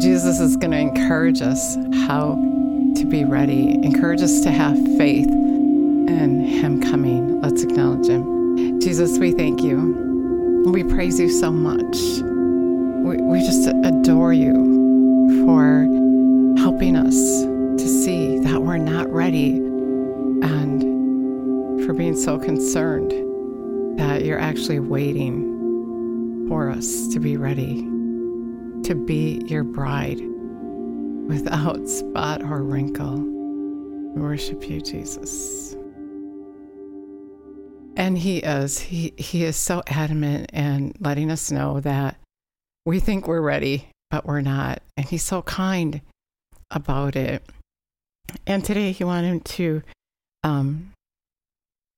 Jesus is going to encourage us how to be ready, encourage us to have faith in Him coming. Let's acknowledge Him. Jesus, we thank you. We praise you so much. We, we just adore you for helping us to see that we're not ready and for being so concerned that you're actually waiting for us to be ready to be your bride without spot or wrinkle. We worship you, Jesus. And he is. He he is so adamant and letting us know that we think we're ready, but we're not. And he's so kind about it. And today he wanted to um,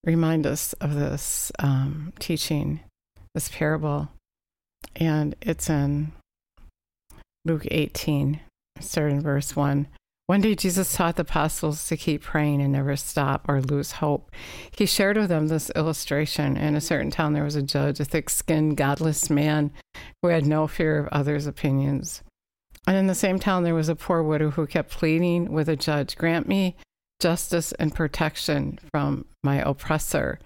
remind us of this um, teaching, this parable. And it's in Luke 18, starting verse 1. One day, Jesus taught the apostles to keep praying and never stop or lose hope. He shared with them this illustration. In a certain town, there was a judge, a thick skinned, godless man who had no fear of others' opinions. And in the same town, there was a poor widow who kept pleading with a judge Grant me justice and protection from my oppressor.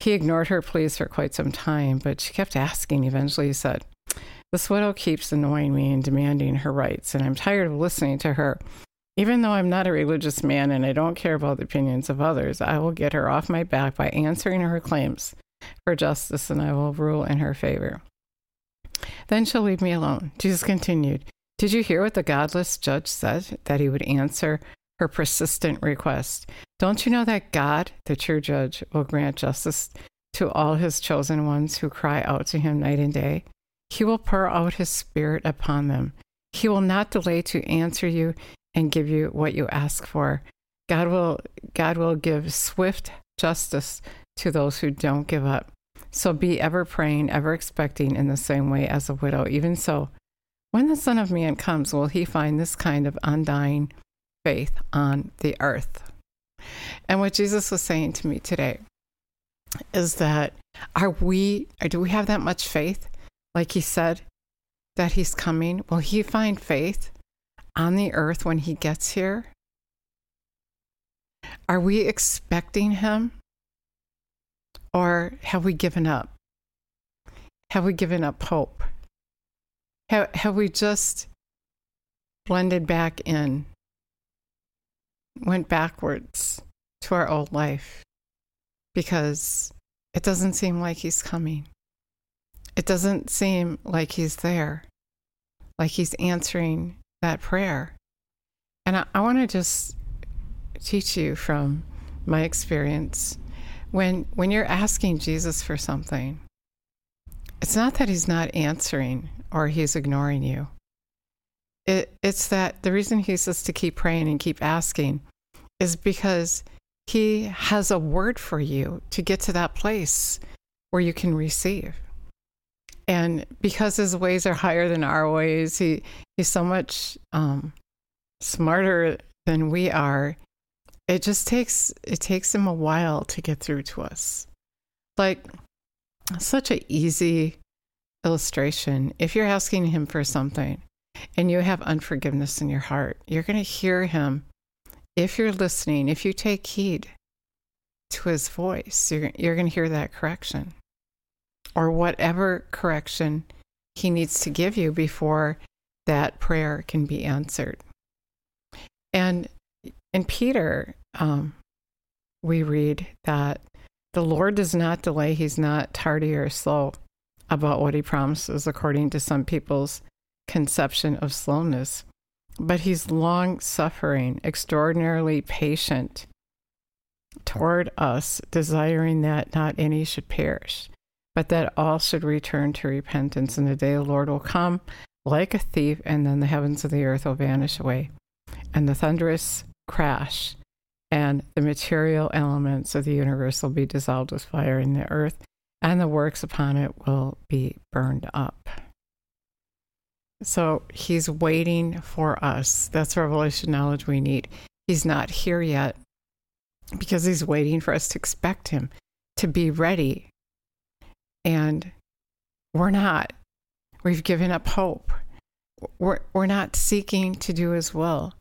He ignored her pleas for quite some time, but she kept asking. Eventually, he said, This widow keeps annoying me and demanding her rights, and I'm tired of listening to her. Even though I'm not a religious man and I don't care about the opinions of others, I will get her off my back by answering her claims for justice and I will rule in her favor. Then she'll leave me alone. Jesus continued, Did you hear what the godless judge said? That he would answer her persistent request. Don't you know that God, the true judge, will grant justice to all his chosen ones who cry out to him night and day? He will pour out his spirit upon them. He will not delay to answer you and give you what you ask for. God will God will give swift justice to those who don't give up. So be ever praying, ever expecting in the same way as a widow. Even so, when the Son of Man comes, will he find this kind of undying faith on the earth? And what Jesus was saying to me today is that are we or do we have that much faith? Like he said, that he's coming? Will he find faith on the earth when he gets here? Are we expecting him? Or have we given up? Have we given up hope? Have, have we just blended back in, went backwards to our old life because it doesn't seem like he's coming? It doesn't seem like he's there, like he's answering that prayer. And I, I want to just teach you from my experience. When, when you're asking Jesus for something, it's not that he's not answering or he's ignoring you. It, it's that the reason he says to keep praying and keep asking is because he has a word for you to get to that place where you can receive and because his ways are higher than our ways, he he's so much um, smarter than we are. It just takes it takes him a while to get through to us. Like such an easy illustration. If you're asking him for something and you have unforgiveness in your heart, you're going to hear him if you're listening, if you take heed to his voice, you're, you're going to hear that correction or whatever correction he needs to give you before that prayer can be answered. And in Peter, um, we read that the Lord does not delay, he's not tardy or slow about what he promises, according to some people's conception of slowness. But he's long suffering, extraordinarily patient toward us, desiring that not any should perish, but that all should return to repentance. And the day the Lord will come like a thief, and then the heavens of the earth will vanish away, and the thunderous crash, and the material elements of the universe will be dissolved with fire, and the earth and the works upon it will be burned up. So he's waiting for us. That's revelation knowledge we need. He's not here yet because he's waiting for us to expect him, to be ready, and we're not. We've given up hope. we're, we're not seeking to do his will.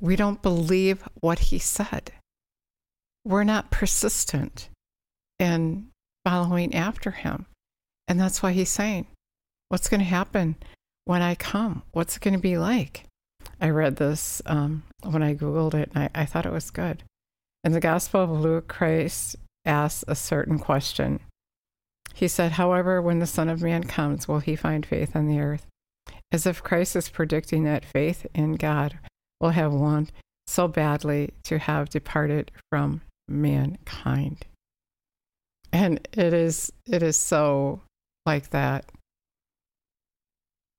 We don't believe what he said. We're not persistent in following after him. And that's why he's saying, What's going to happen when I come? What's it going to be like? I read this um, when I Googled it and I, I thought it was good. In the Gospel of Luke, Christ asks a certain question. He said, However, when the Son of Man comes, will he find faith on the earth? As if Christ is predicting that faith in God will have won so badly to have departed from mankind. And it is it is so like that.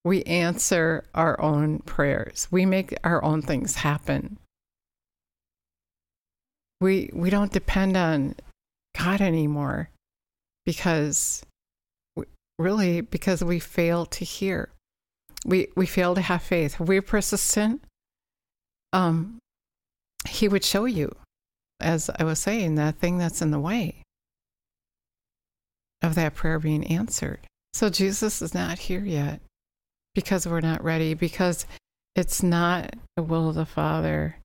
We answer our own prayers. We make our own things happen. We we don't depend on God anymore because really because we fail to hear. We we fail to have faith. If we're persistent, um, he would show you, as I was saying, that thing that's in the way of that prayer being answered. So Jesus is not here yet because we're not ready, because it's not the will of the Father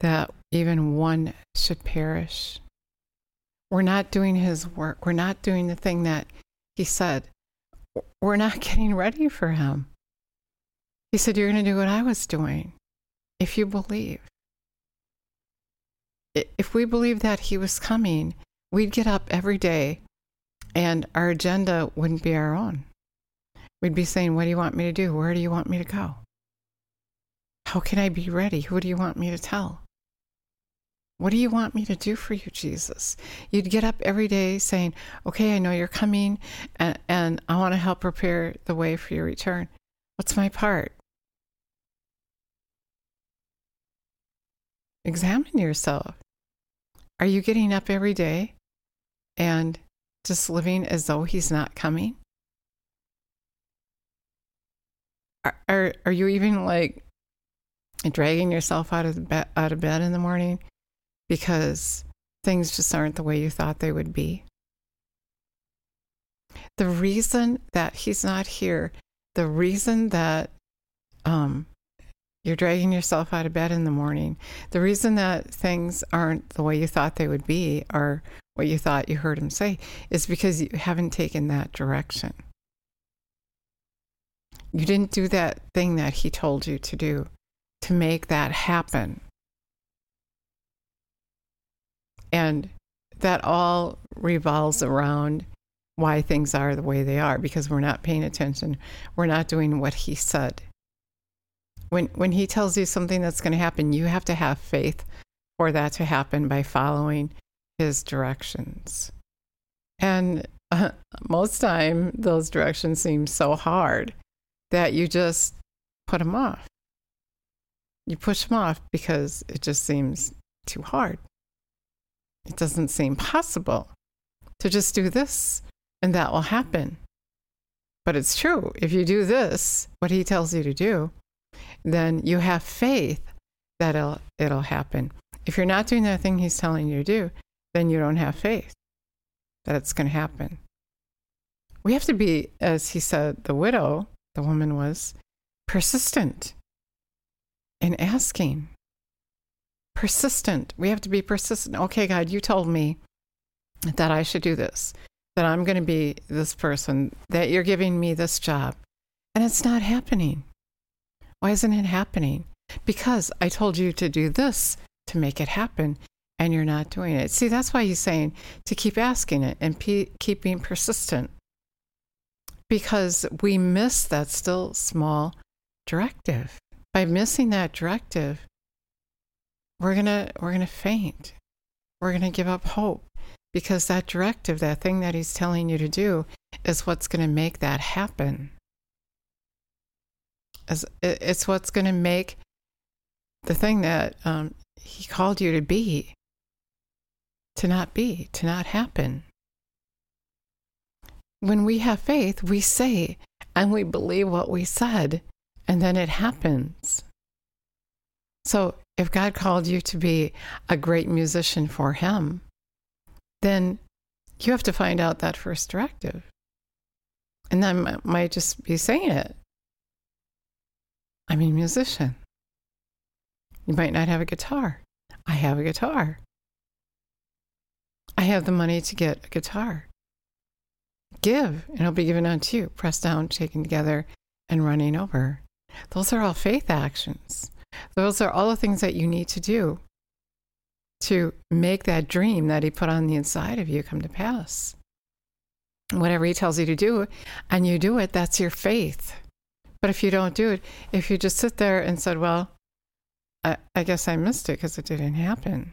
that even one should perish. We're not doing his work. We're not doing the thing that he said. We're not getting ready for him. He said, You're going to do what I was doing if you believe. If we believed that he was coming, we'd get up every day and our agenda wouldn't be our own. We'd be saying, What do you want me to do? Where do you want me to go? How can I be ready? Who do you want me to tell? What do you want me to do for you, Jesus? You'd get up every day saying, Okay, I know you're coming, and, and I want to help prepare the way for your return. What's my part? Examine yourself. Are you getting up every day and just living as though he's not coming? Are, are, are you even like dragging yourself out of, be- out of bed in the morning because things just aren't the way you thought they would be. The reason that he's not here, the reason that um, you're dragging yourself out of bed in the morning, the reason that things aren't the way you thought they would be or what you thought you heard him say is because you haven't taken that direction. You didn't do that thing that he told you to do to make that happen. And that all revolves around why things are the way they are because we're not paying attention. We're not doing what he said. When when he tells you something that's going to happen, you have to have faith for that to happen by following his directions. And uh, most time those directions seem so hard that you just put them off. You push them off because it just seems too hard. It doesn't seem possible to just do this and that will happen. But it's true. If you do this, what he tells you to do, then you have faith that it'll, it'll happen. If you're not doing that thing he's telling you to do, then you don't have faith that it's going to happen. We have to be, as he said, the widow, the woman was, persistent in asking persistent. We have to be persistent. Okay, God, you told me that I should do this, that I'm going to be this person, that you're giving me this job. And it's not happening. Why isn't it happening? Because I told you to do this to make it happen, and you're not doing it. See, that's why he's saying to keep asking it and pe- keep being persistent. Because we miss that still small directive. By missing that directive, we're going to we're going to faint. We're going to give up hope because that directive, that thing that he's telling you to do is what's going to make that happen. It's what's going to make the thing that um, he called you to be to not be, to not happen. When we have faith, we say and we believe what we said, and then it happens. So if God called you to be a great musician for Him, then you have to find out that first directive. And then might just be saying it. I'm a musician. You might not have a guitar. I have a guitar. I have the money to get a guitar. Give, and it'll be given unto you, pressed down, taken together, and running over. Those are all faith actions. Those are all the things that you need to do to make that dream that He put on the inside of you come to pass. Whatever He tells you to do, and you do it, that's your faith. But if you don't do it, if you just sit there and said, Well, I, I guess I missed it because it didn't happen.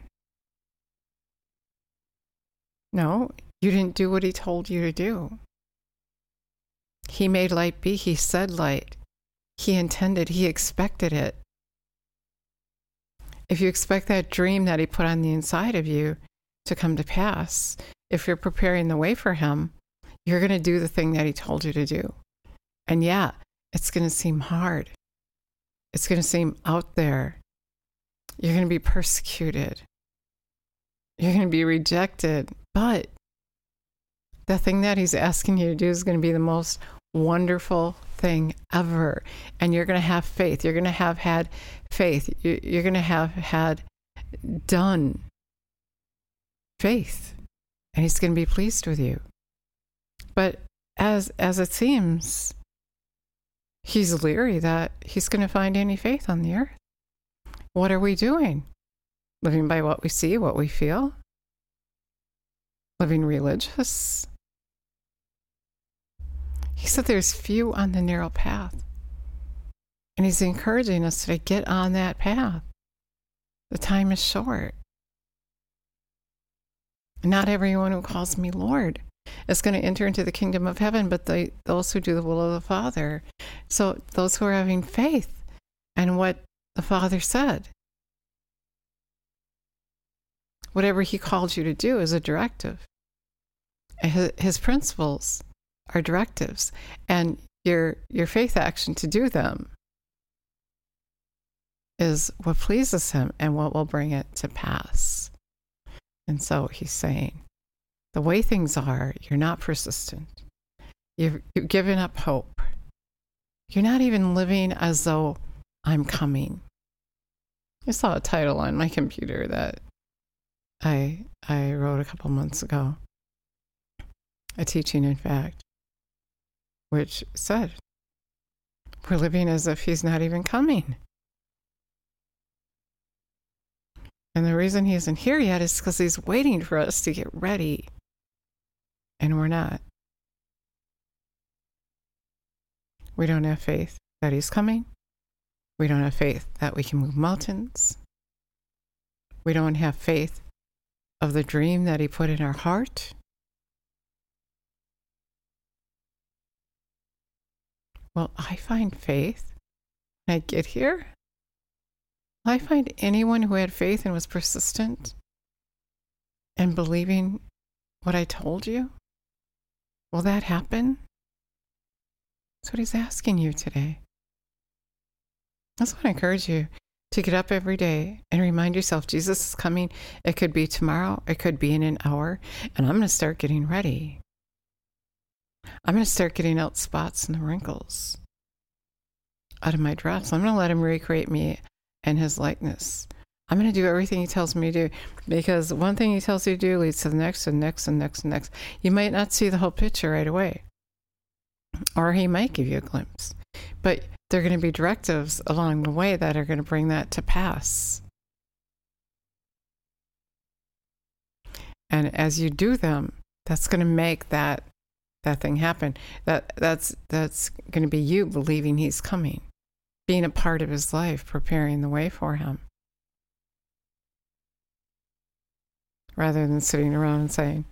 No, you didn't do what He told you to do. He made light be, He said light. He intended, He expected it. If you expect that dream that He put on the inside of you to come to pass, if you're preparing the way for Him, you're going to do the thing that He told you to do. And yeah, it's going to seem hard. It's going to seem out there. You're going to be persecuted. You're going to be rejected. But the thing that He's asking you to do is going to be the most wonderful thing ever. And you're going to have faith. You're going to have had faith. You're going to have had done faith. And he's going to be pleased with you. But as as it seems, he's leery that he's going to find any faith on the earth. What are we doing? Living by what we see, what we feel? Living religious? He said there's few on the narrow path. And he's encouraging us to get on that path. The time is short. Not everyone who calls me Lord is going to enter into the kingdom of heaven, but those who do the will of the Father. So those who are having faith and what the Father said. Whatever He called you to do is a directive. His principles are directives and your your faith action to do them is what pleases him and what will bring it to pass. And so he's saying, the way things are, you're not persistent. You've, you've given up hope. You're not even living as though I'm coming. I saw a title on my computer that I I wrote a couple months ago. A teaching, in fact which said, We're living as if he's not even coming. And the reason he isn't here yet is because he's waiting for us to get ready. And we're not. We don't have faith that he's coming. We don't have faith that we can move mountains. We don't have faith of the dream that he put in our heart. Will I find faith when I get here? Will I find anyone who had faith and was persistent and believing what I told you? Will that happen? That's what he's asking you today. That's what I encourage you to get up every day and remind yourself Jesus is coming. It could be tomorrow, it could be in an hour, and I'm going to start getting ready. I'm going to start getting out spots and the wrinkles out of my dress. I'm going to let him recreate me and his likeness. I'm going to do everything he tells me to do because one thing he tells you to do leads to the next and next and next and next. You might not see the whole picture right away, or he might give you a glimpse, but there are going to be directives along the way that are going to bring that to pass. And as you do them, that's going to make that that thing happen. That that's that's going to be you believing he's coming, being a part of his life, preparing the way for him. Rather than sitting around and saying,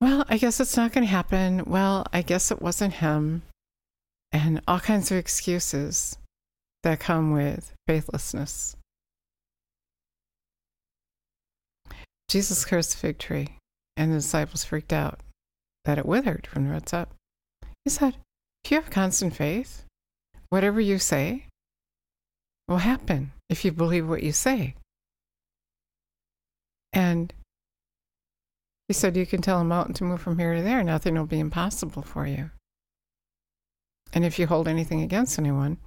"Well, I guess it's not going to happen. Well, I guess it wasn't him." And all kinds of excuses that come with faithlessness. Jesus cursed the fig tree. And the disciples freaked out that it withered from the roots up. He said, If you have constant faith, whatever you say will happen if you believe what you say. And he said, You can tell a mountain to move from here to there, nothing will be impossible for you. And if you hold anything against anyone,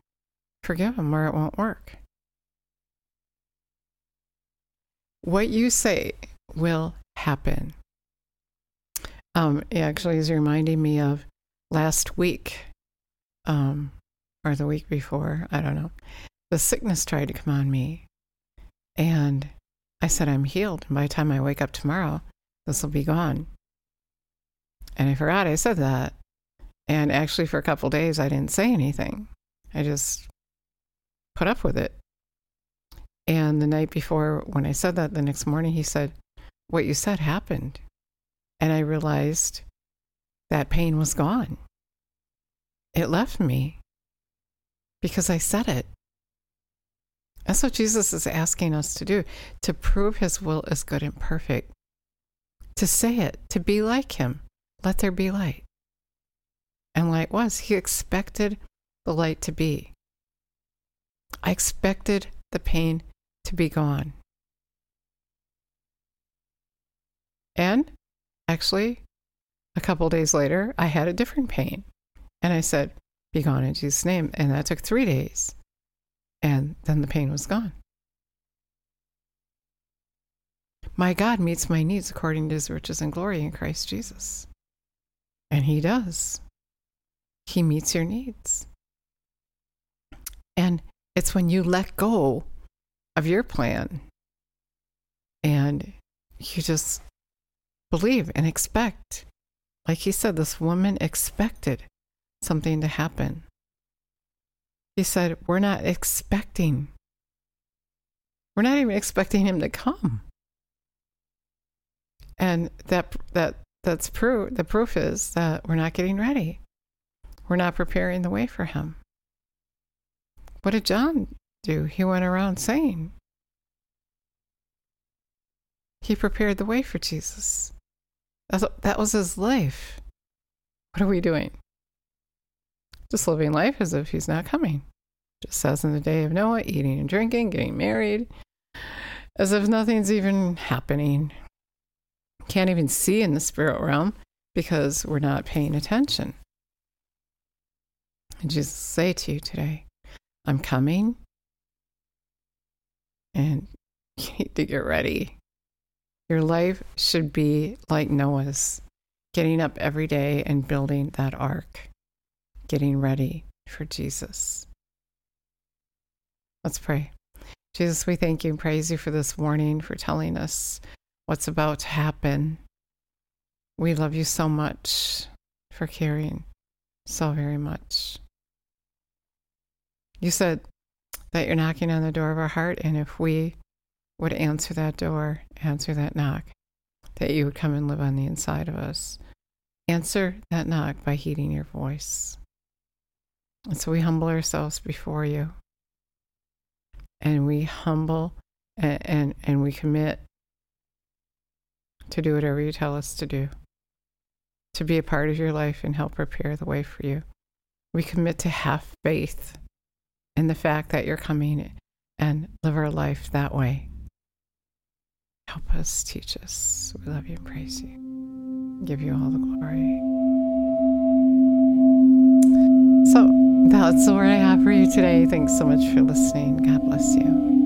forgive them or it won't work. What you say will happen. Um, it actually is reminding me of last week, um, or the week before, I don't know. The sickness tried to come on me. And I said, I'm healed. And by the time I wake up tomorrow, this will be gone. And I forgot I said that. And actually, for a couple days, I didn't say anything. I just put up with it. And the night before, when I said that, the next morning, he said, What you said happened. And I realized that pain was gone. It left me because I said it. That's what Jesus is asking us to do to prove his will is good and perfect, to say it, to be like him. Let there be light. And light was. He expected the light to be. I expected the pain to be gone. And actually, a couple days later, I had a different pain. And I said, Be gone in Jesus' name. And that took three days. And then the pain was gone. My God meets my needs according to his riches and glory in Christ Jesus. And he does. He meets your needs. And it's when you let go of your plan and you just believe and expect. Like he said, this woman expected something to happen. He said, We're not expecting. We're not even expecting him to come. And that that that's proof the proof is that we're not getting ready. We're not preparing the way for him. What did John do? He went around saying he prepared the way for Jesus. That was his life. What are we doing? Just living life as if he's not coming. Just as in the day of Noah, eating and drinking, getting married, as if nothing's even happening. Can't even see in the spirit realm because we're not paying attention. And Jesus say to you today, I'm coming and you need to get ready. Your life should be like Noah's, getting up every day and building that ark, getting ready for Jesus. Let's pray. Jesus, we thank you and praise you for this warning, for telling us what's about to happen. We love you so much for caring so very much. You said that you're knocking on the door of our heart, and if we would answer that door, answer that knock, that you would come and live on the inside of us. Answer that knock by heeding your voice. And so we humble ourselves before you. And we humble and, and, and we commit to do whatever you tell us to do, to be a part of your life and help prepare the way for you. We commit to have faith in the fact that you're coming and live our life that way. Help us, teach us. We love you and praise you. Give you all the glory. So that's what I have for you today. Thanks so much for listening. God bless you.